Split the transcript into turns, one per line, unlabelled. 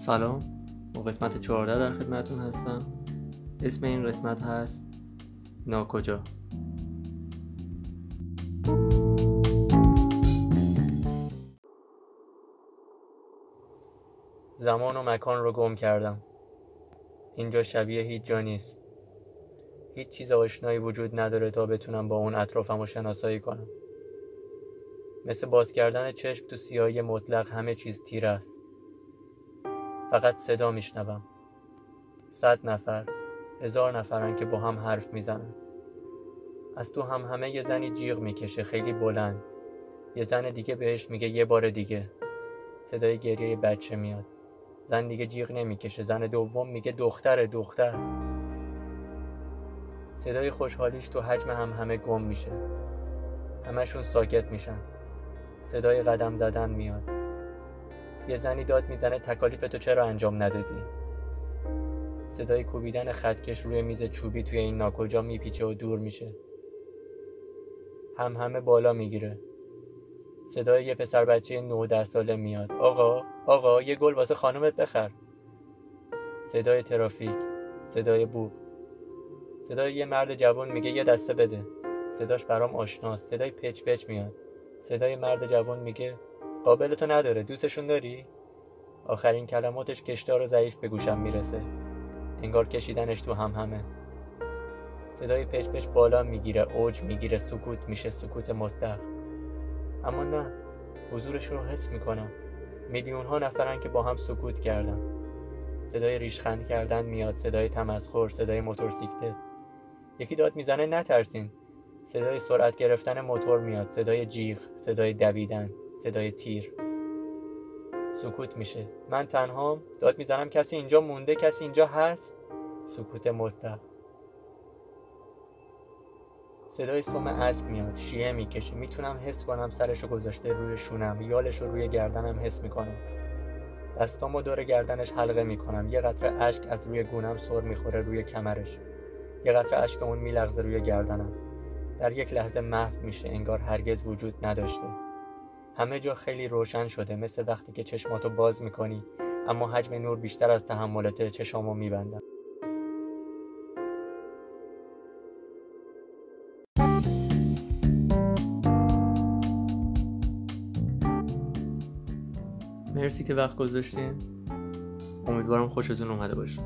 سلام با قسمت 14 در خدمتون هستم. اسم این قسمت هست ناکجا. زمان و مکان رو گم کردم. اینجا شبیه هیچ جا نیست. هیچ چیز آشنایی وجود نداره تا بتونم با اون اطرافم رو شناسایی کنم. مثل باز کردن چشم تو سیاهی مطلق همه چیز تیره است. فقط صدا میشنوم. صد نفر هزار نفرن که با هم حرف می‌زنن. از تو هم همه یه زنی جیغ می‌کشه خیلی بلند. یه زن دیگه بهش میگه یه بار دیگه. صدای گریه بچه میاد. زن دیگه جیغ نمی‌کشه. زن دوم میگه دختر دختر. صدای خوشحالیش تو حجم هم همه گم میشه. همشون ساکت میشن. صدای قدم زدن میاد. یه زنی داد می‌زنه تکالیف تو چرا انجام ندادی؟ صدای کوبیدن خطکش روی میز چوبی توی این ناکجا میپیچه و دور میشه. هم همه بالا می‌گیره. صدای یه پسر بچه 9 ساله میاد. آقا آقا یه گل واسه خانومت بخر. صدای ترافیک صدای بوق. صدای یه مرد جوان میگه یه دسته بده. صداش برام آشناست. صدای پچ پچ میاد. صدای مرد جوان میگه قابل تو نداره. دوستشون داری؟ آخرین کلماتش کشدار و ضعیف به گوشم می‌رسه. انگار کشیدنش تو هم همه. صدای پچ پچ بالا می‌گیره اوج می‌گیره سکوت میشه سکوت مطلق. اما نه حضورش رو حس می‌کنم. میلیون ها نفرن که با هم سکوت کردن. صدای ریشخند کردن میاد صدای تمسخر صدای موتورسیکلت یکی داد می‌زنه نترسین. صدای سرعت گرفتن موتور میاد صدای جیغ صدای دویدن. صدای تیر. سکوت میشه. من تنهام داد می‌زنم کسی اینجا مونده کسی اینجا هست. سکوت مطلق صدای سوم اسب میاد. شیه می‌کشه. می‌تونم حس کنم سرشو گذاشته روی شونم. یالشو روی گردنم حس می‌کنم. دستامو دور گردنش حلقه می‌کنم. یه قطره اشک از روی گونم سر می‌خوره روی کمرش. یه قطره اشک اون میلغزه روی گردنم. در یک لحظه محو میشه. انگار هرگز وجود نداشته. همه جا خیلی روشن شده مثل وقتی که چشماتو باز می‌کنی. اما حجم نور بیشتر از تحملات چشامو میبندم. مرسی که وقت گذاشتین. امیدوارم خوشتون اومده باشه.